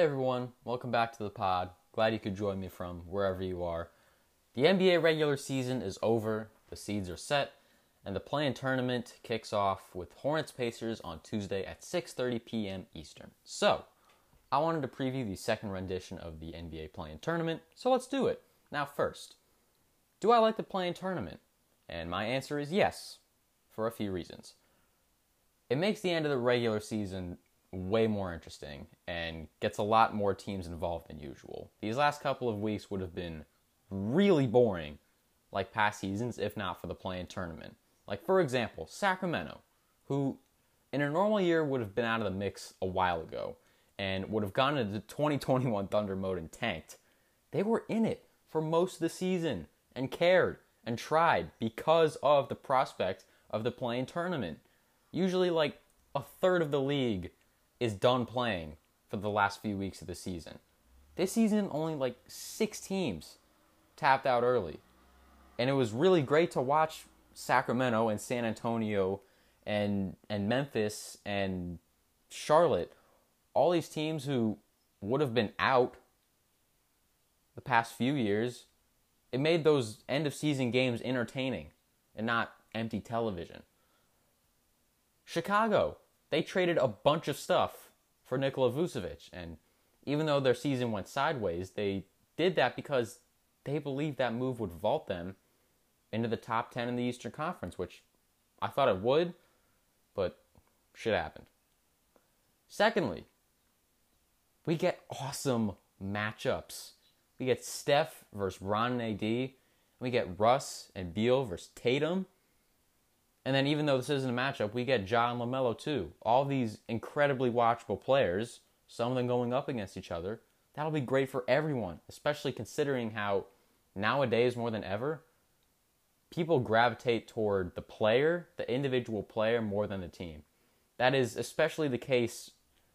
Everyone, welcome back to the pod. Glad you could join me from wherever you are. The NBA regular season is over, the seeds are set, and the play-in tournament kicks off with Hornets Pacers on Tuesday at 6:30 p.m. Eastern. So, I wanted to preview the second rendition of the NBA play-in tournament, so let's do it. Now first, do I like the play-in tournament? And my answer is yes, for a few reasons. It makes the end of the regular season way more interesting and gets a lot more teams involved than usual. These last couple of weeks would have been really boring, like past seasons, if not for the play-in tournament. Like, for example, Sacramento, who in a normal year would have been out of the mix a while ago and would have gone into 2021 Thunder mode and tanked. They were in it for most of the season and cared and tried because of the prospect of the play-in tournament. Usually, like a third of the league is done playing for the last few weeks of the season. This season, only like six teams tapped out early. And it was really great to watch Sacramento and San Antonio and and Memphis and Charlotte, all these teams who would have been out the past few years, it made those end of season games entertaining and not empty television. Chicago, they traded a bunch of stuff for Nikola Vucevic. And even though their season went sideways, they did that because they believed that move would vault them into the top 10 in the Eastern Conference, which I thought it would, but shit happened. Secondly, we get awesome matchups. We get Steph versus Bron and AD. We get Russ and Beal versus Tatum. And then, even though this isn't a matchup, we get and LaMelo too. All these incredibly watchable players, some of them going up against each other. That'll be great for everyone, especially considering how nowadays, more than ever, people gravitate toward the player, the individual player, more than the team. That is especially the case,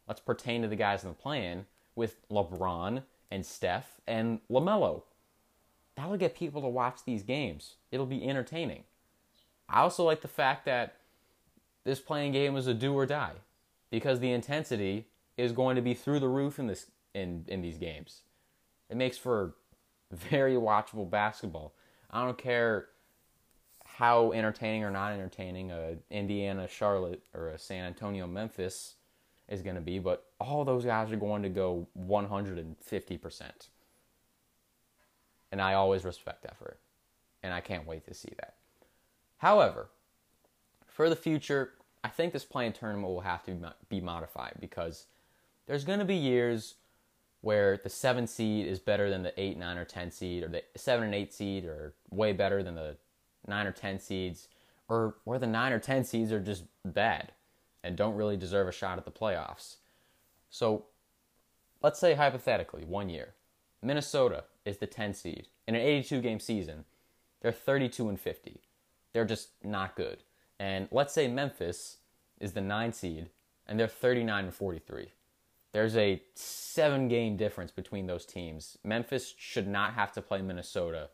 let's pertain to the guys in the play-in, with LeBron and Steph and LaMelo. That'll get people to watch these games. It'll be entertaining. I also like the fact that this play-in game is a do or die because the intensity is going to be through the roof in this in, in these games. It makes for very watchable basketball. I don't care how entertaining or not entertaining a Indiana Charlotte or a San Antonio Memphis is going to be, but all those guys are going to go 150%. And I always respect effort. And I can't wait to see that. However, for the future, I think this play-in tournament will have to be modified because there's going to be years where the 7 seed is better than the 8, 9, or 10 seed, or the 7 and 8 seed are way better than the 9 or 10 seeds, or where the 9 or 10 seeds are just bad and don't really deserve a shot at the playoffs. So let's say hypothetically, one year, Minnesota is the 10 seed. In an 82 game season, they're 32 and 50. They're just not good. And let's say Memphis is the 9 seed and they're 39 and 43. There's a seven game difference between those teams. Memphis should not have to play Minnesota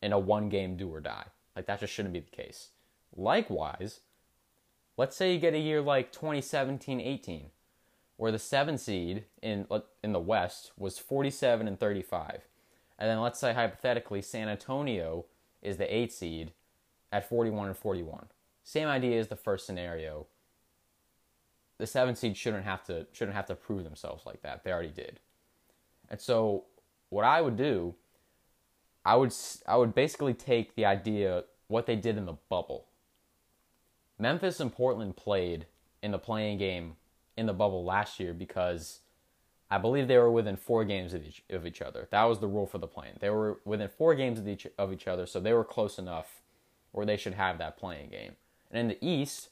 in a one game do or die. Like, that just shouldn't be the case. Likewise, let's say you get a year like 2017 18, where the seven seed in, in the West was 47 and 35. And then let's say hypothetically San Antonio is the eight seed at 41 and 41. Same idea as the first scenario the seven seed shouldn't have to shouldn't have to prove themselves like that. They already did. And so what I would do, I would I would basically take the idea what they did in the bubble. Memphis and Portland played in the play-in game in the bubble last year because I believe they were within four games of each, of each other. That was the rule for the play-in. They were within four games of each, of each other, so they were close enough where they should have that play-in game. And in the East,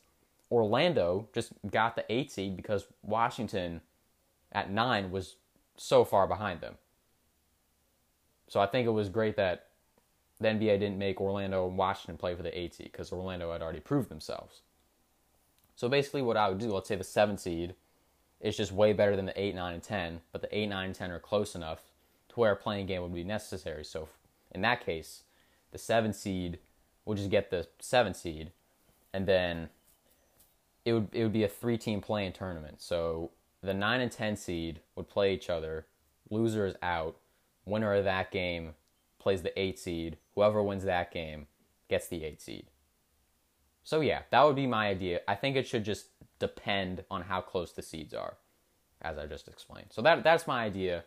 Orlando just got the eight seed because Washington at nine was so far behind them. So I think it was great that the NBA didn't make Orlando and Washington play for the eight seed because Orlando had already proved themselves. So basically, what I would do, let's say the seven seed is just way better than the eight, nine, and ten, but the eight, nine, and ten are close enough to where a play-in game would be necessary. So in that case, the seven seed would just get the seven seed, and then it would it would be a three team play-in tournament. So the 9 and 10 seed would play each other. Loser is out. Winner of that game plays the 8 seed. Whoever wins that game gets the 8 seed. So, yeah, that would be my idea. I think it should just depend on how close the seeds are, as I just explained. So, that that's my idea.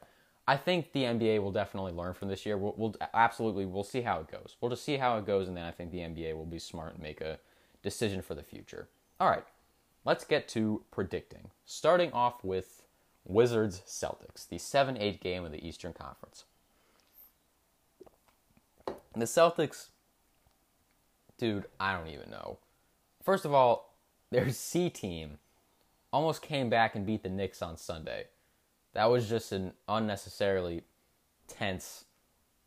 I think the NBA will definitely learn from this year. We'll, we'll, absolutely we'll see how it goes. We'll just see how it goes, and then I think the NBA will be smart and make a decision for the future. All right, let's get to predicting. Starting off with Wizards Celtics, the 7 8 game of the Eastern Conference. The Celtics, dude, I don't even know. First of all, their C team almost came back and beat the Knicks on Sunday. That was just an unnecessarily tense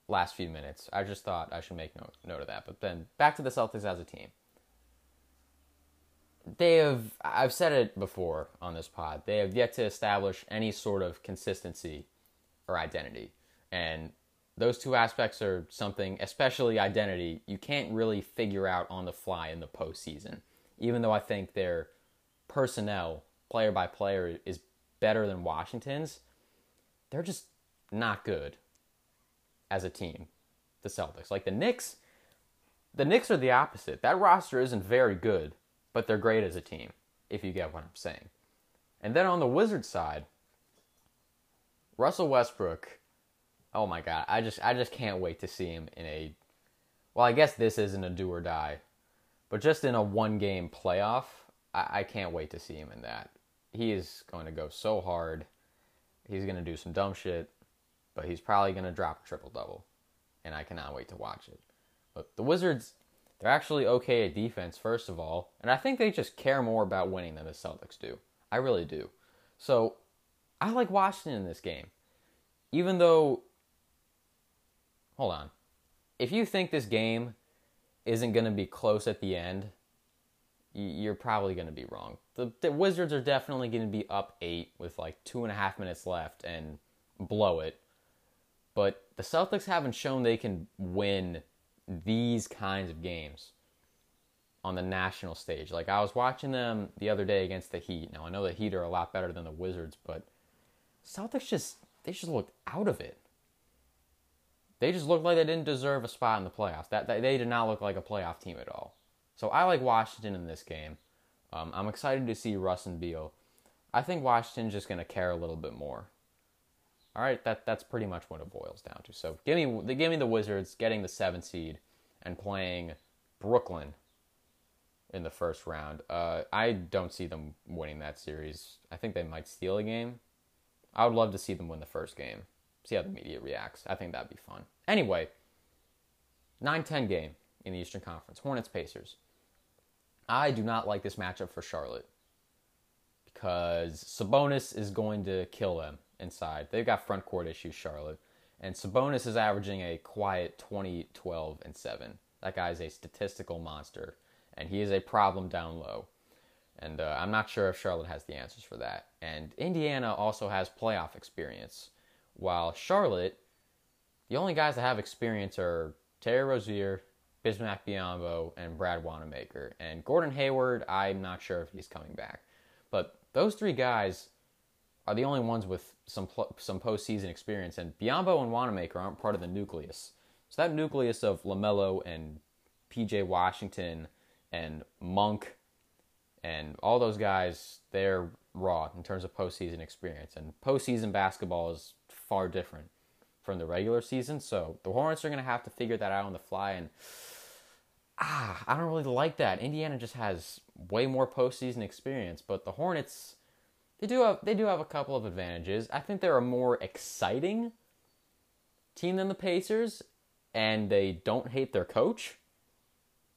last few minutes. I just thought I should make note, note of that. But then back to the Celtics as a team they have I've said it before on this pod. They have yet to establish any sort of consistency or identity. And those two aspects are something, especially identity, you can't really figure out on the fly in the postseason. Even though I think their personnel, player by player, is better than Washington's, they're just not good as a team. The Celtics, like the Knicks, the Knicks are the opposite. That roster isn't very good but they're great as a team, if you get what I'm saying. And then on the Wizards side, Russell Westbrook, oh my god, I just I just can't wait to see him in a well, I guess this isn't a do or die, but just in a one game playoff, I, I can't wait to see him in that. He is going to go so hard. He's going to do some dumb shit, but he's probably going to drop a triple double. And I cannot wait to watch it. But the Wizards, they're actually okay at defense, first of all, and I think they just care more about winning than the Celtics do. I really do. So I like Washington in this game. Even though, hold on. If you think this game isn't going to be close at the end, you're probably going to be wrong. The, the Wizards are definitely going to be up eight with like two and a half minutes left and blow it. But the Celtics haven't shown they can win these kinds of games on the national stage. Like I was watching them the other day against the Heat. Now I know the Heat are a lot better than the Wizards, but Celtics just they just looked out of it. They just looked like they didn't deserve a spot in the playoffs. That, they did not look like a playoff team at all. So I like Washington in this game. Um, I'm excited to see Russ and Beal. I think Washington's just going to care a little bit more. All right, that that's pretty much what it boils down to. So give me give me the Wizards getting the seven seed and playing Brooklyn in the first round. Uh, I don't see them winning that series. I think they might steal a game. I would love to see them win the first game. See how the media reacts. I think that'd be fun. Anyway, 9-10 game in the Eastern Conference. Hornets Pacers. I do not like this matchup for Charlotte because Sabonis is going to kill them inside. They've got front court issues, Charlotte. And Sabonis is averaging a quiet 20, 12, and 7. That guy is a statistical monster, and he is a problem down low. And uh, I'm not sure if Charlotte has the answers for that. And Indiana also has playoff experience, while Charlotte, the only guys that have experience are Terry Rozier, Bismack Biyombo, and Brad Wanamaker. And Gordon Hayward, I'm not sure if he's coming back. But those three guys are the only ones with some pl- some postseason experience, and Biyombo and Wanamaker aren't part of the nucleus. So that nucleus of LaMelo and PJ Washington and Monk and all those guys, they're raw in terms of postseason experience. And postseason basketball is far different from the regular season. So the Hornets are going to have to figure that out on the fly. And ah, I don't really like that. Indiana just has way more postseason experience, but the Hornets they do have they do have a couple of advantages. I think they're a more exciting team than the Pacers, and they don't hate their coach.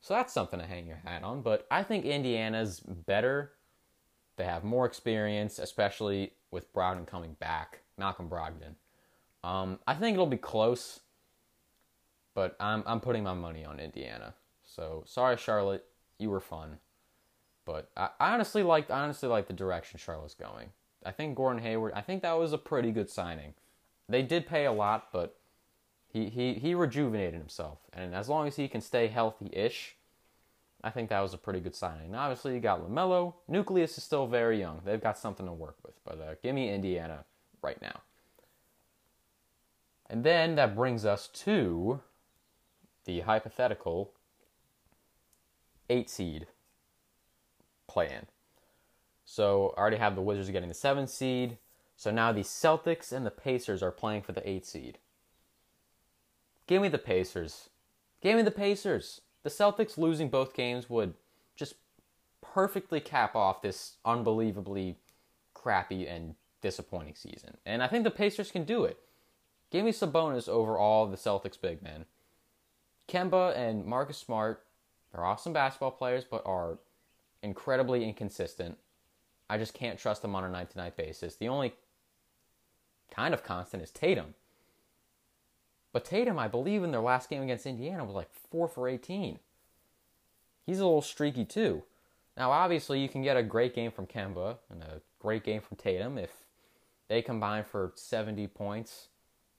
So that's something to hang your hat on. But I think Indiana's better. They have more experience, especially with Brogdon coming back, Malcolm Brogdon. Um, I think it'll be close, but I'm I'm putting my money on Indiana. So sorry, Charlotte, you were fun. But I, I honestly like I honestly like the direction Charlotte's going. I think Gordon Hayward. I think that was a pretty good signing. They did pay a lot, but he he he rejuvenated himself, and as long as he can stay healthy-ish, I think that was a pretty good signing. Now, obviously, you got LaMelo. Nucleus is still very young. They've got something to work with. But uh, give me Indiana right now. And then that brings us to the hypothetical eight seed play in. So I already have the Wizards getting the seven seed. So now the Celtics and the Pacers are playing for the eight seed. Give me the Pacers. Give me the Pacers. The Celtics losing both games would just perfectly cap off this unbelievably crappy and disappointing season. And I think the Pacers can do it. Give me Sabonis over all the Celtics big men. Kemba and Marcus Smart, they're awesome basketball players, but are incredibly inconsistent. I just can't trust them on a night to night basis. The only kind of constant is Tatum. But Tatum, I believe, in their last game against Indiana was like 4 for 18. He's a little streaky too. Now, obviously, you can get a great game from Kemba and a great game from Tatum. If they combine for 70 points,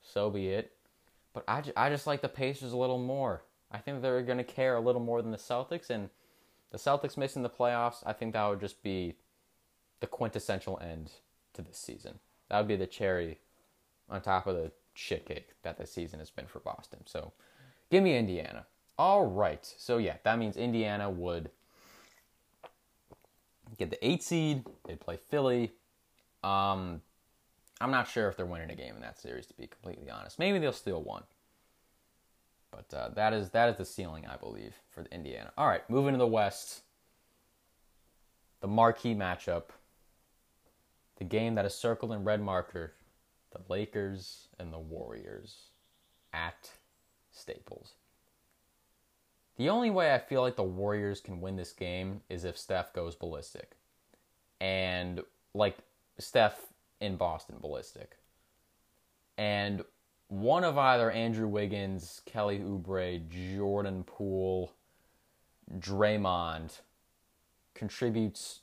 so be it. But I, I just like the Pacers a little more. I think they're going to care a little more than the Celtics. And the Celtics missing the playoffs, I think that would just be the quintessential end to this season. That would be the cherry on top of the shit cake that this season has been for Boston. So give me Indiana. All right. So yeah, that means Indiana would get the eight seed. They'd play Philly. Um, I'm not sure if they're winning a game in that series, to be completely honest. Maybe they'll steal one. But uh, that is that is the ceiling, I believe, for Indiana. All right, moving to the West. The marquee matchup. The game that is circled in red marker. The Lakers and the Warriors at Staples. The only way I feel like the Warriors can win this game is if Steph goes ballistic. And like Steph in Boston ballistic. And one of either Andrew Wiggins, Kelly Oubre, Jordan Poole, Draymond contributes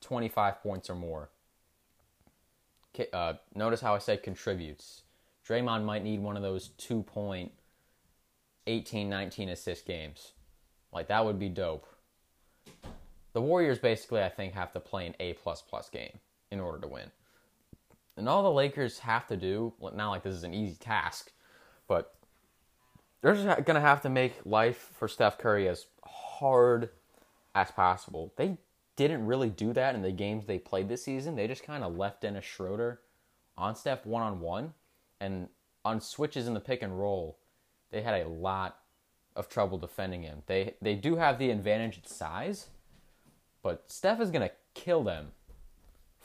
25 points or more. Uh, notice how I said contributes. Draymond might need one of those 2 point 18 19 assist games. Like that would be dope. The Warriors basically I think have to play an A plus plus game in order to win. And all the Lakers have to do, not like this is an easy task, but they're just going to have to make life for Steph Curry as hard as possible. They didn't really do that in the games they played this season. They just kind of left Dennis Schroeder on Steph one on one, and on switches in the pick and roll, they had a lot of trouble defending him. They they do have the advantage at size, but Steph is gonna kill them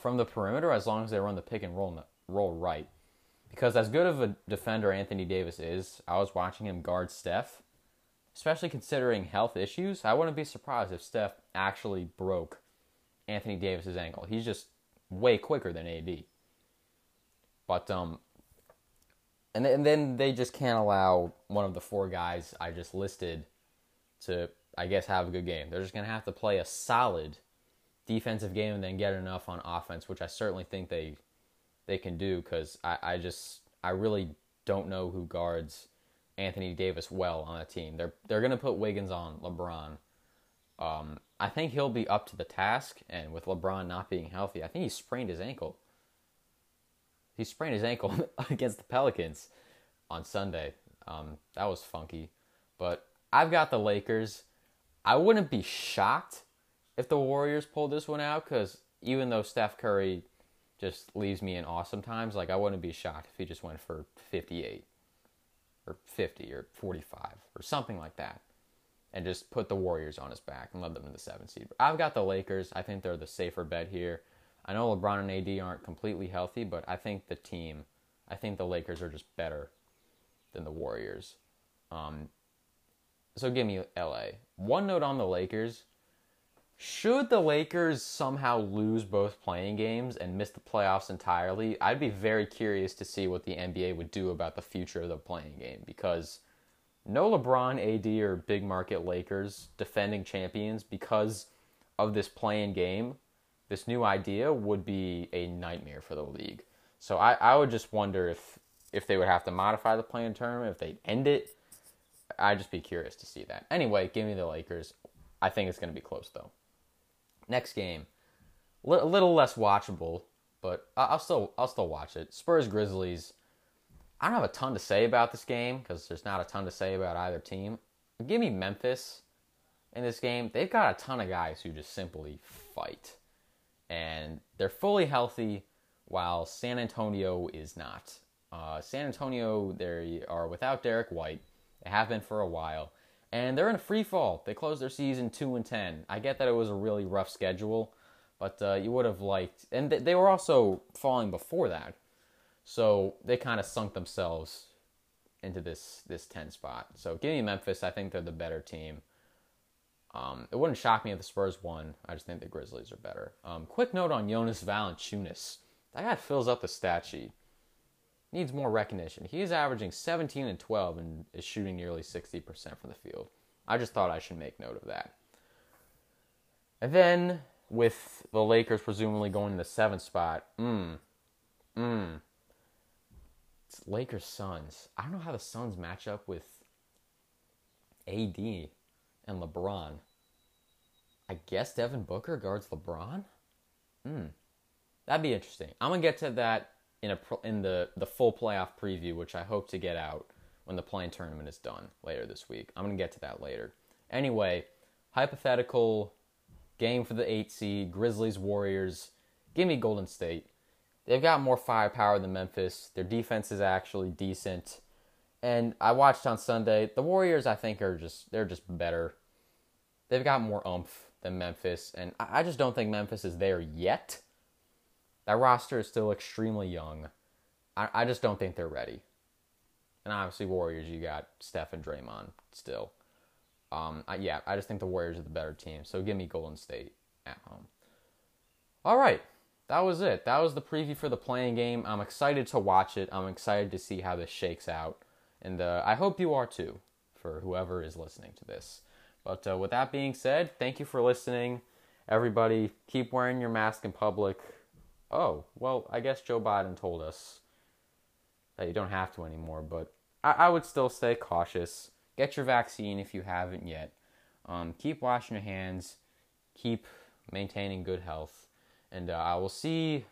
from the perimeter as long as they run the pick and roll roll right. Because as good of a defender Anthony Davis is, I was watching him guard Steph, especially considering health issues. I wouldn't be surprised if Steph actually broke Anthony Davis's ankle. He's just way quicker than AD. But um and and then they just can't allow one of the four guys I just listed to I guess have a good game. They're just going to have to play a solid defensive game and then get enough on offense, which I certainly think they they can do because I, I just I really don't know who guards Anthony Davis well on a team. They're they're gonna put Wiggins on LeBron. Um, I think he'll be up to the task, and with LeBron not being healthy, I think he sprained his ankle. He sprained his ankle against the Pelicans on Sunday. Um, that was funky, but I've got the Lakers. I wouldn't be shocked if the Warriors pulled this one out because even though Steph Curry just leaves me in awesome times, like I wouldn't be shocked if he just went for 58 or 50 or 45 or something like that and just put the Warriors on his back and led them to the seven seed. I've got the Lakers. I think they're the safer bet here. I know LeBron and AD aren't completely healthy, but I think the team, I think the Lakers are just better than the Warriors. Um, so give me LA. One note on the Lakers should the Lakers somehow lose both play-in games and miss the playoffs entirely, I'd be very curious to see what the NBA would do about the future of the play-in game because no LeBron, AD, or big market Lakers defending champions because of this play-in game, this new idea would be a nightmare for the league. So I, I would just wonder if if they would have to modify the play-in tournament, if they end it. I'd just be curious to see that. Anyway, give me the Lakers I think it's going to be close though. Next game, a little less watchable, but I'll still I'll still watch it. Spurs Grizzlies. I don't have a ton to say about this game because there's not a ton to say about either team. Give me Memphis in this game. They've got a ton of guys who just simply fight, and they're fully healthy, while San Antonio is not. Uh, San Antonio, they are without Derrick White. They have been for a while, and they're in a free fall. They closed their season two and ten. I get that it was a really rough schedule, but uh, you would have liked, and they were also falling before that, so they kind of sunk themselves into this this ten spot. So give me Memphis. I think they're the better team. Um, it wouldn't shock me if the Spurs won. I just think the Grizzlies are better. Um, quick note on Jonas Valanciunas. That guy fills up the stat sheet needs more recognition. He is averaging 17 and 12 and is shooting nearly 60% from the field. I just thought I should make note of that. And then with the Lakers presumably going to the seventh spot, mmm, mmm. It's Lakers Suns. I don't know how the Suns match up with AD and LeBron. I guess Devin Booker guards LeBron? Hmm. That'd be interesting. I'm going to get to that in a in the the full playoff preview, which I hope to get out when the play-in tournament is done later this week. I'm gonna get to that later. Anyway, hypothetical game for the eight seed Grizzlies Warriors. Give me Golden State. They've got more firepower than Memphis. Their defense is actually decent. And I watched on Sunday. The Warriors, I think, are just they're just better. They've got more oomph than Memphis, and I just don't think Memphis is there yet. That roster is still extremely young. I, I just don't think they're ready. And obviously, Warriors, you got Steph and Draymond still. Um, I, yeah, I just think the Warriors are the better team. So give me Golden State at home. All right, that was it. That was the preview for the play-in game. I'm excited to watch it. I'm excited to see how this shakes out, and uh, I hope you are too. For whoever is listening to this. But uh, with that being said, thank you for listening. Everybody, keep wearing your mask in public oh, well, I guess Joe Biden told us that you don't have to anymore, but I, I would still stay cautious. Get your vaccine if you haven't yet. Um, keep washing your hands. Keep maintaining good health. And uh, I will see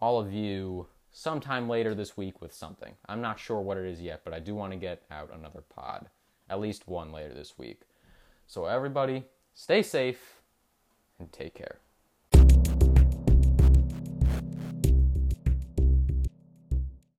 all of you sometime later this week with something. I'm not sure what it is yet, but I do want to get out another pod. At least one later this week. So, everybody, stay safe and take care.